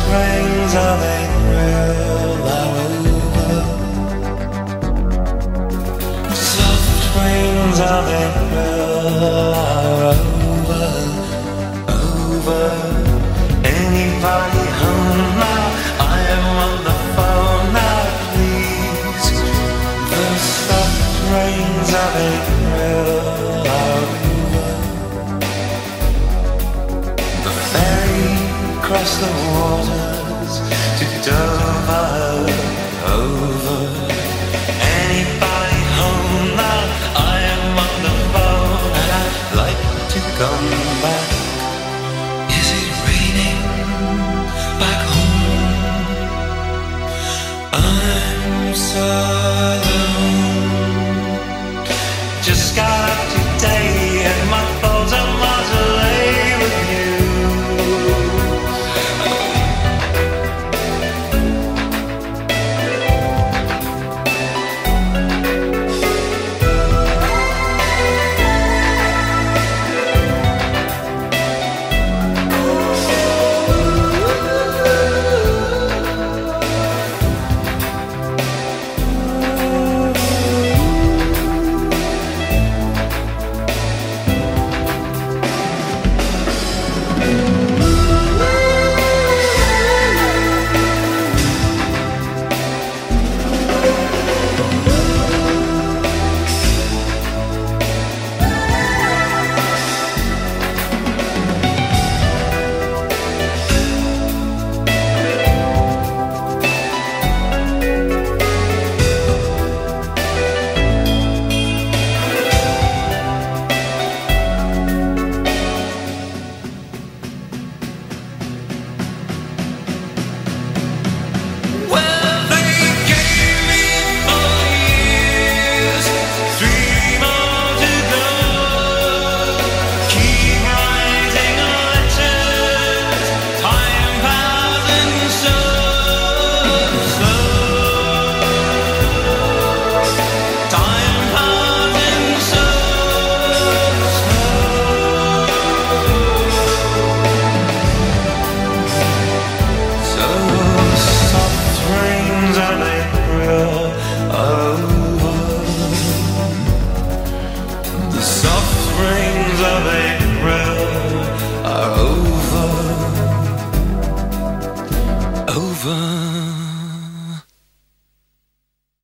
springs of April, I will. Soft rains of April are over, over. Anybody home now? I am on the phone now, please. The soft rains of April. Crossed the waters to Dover over. Anybody home now? I am on the phone and I'd like to come back. Is it raining back home? I'm so The soft rains of April are over. Over.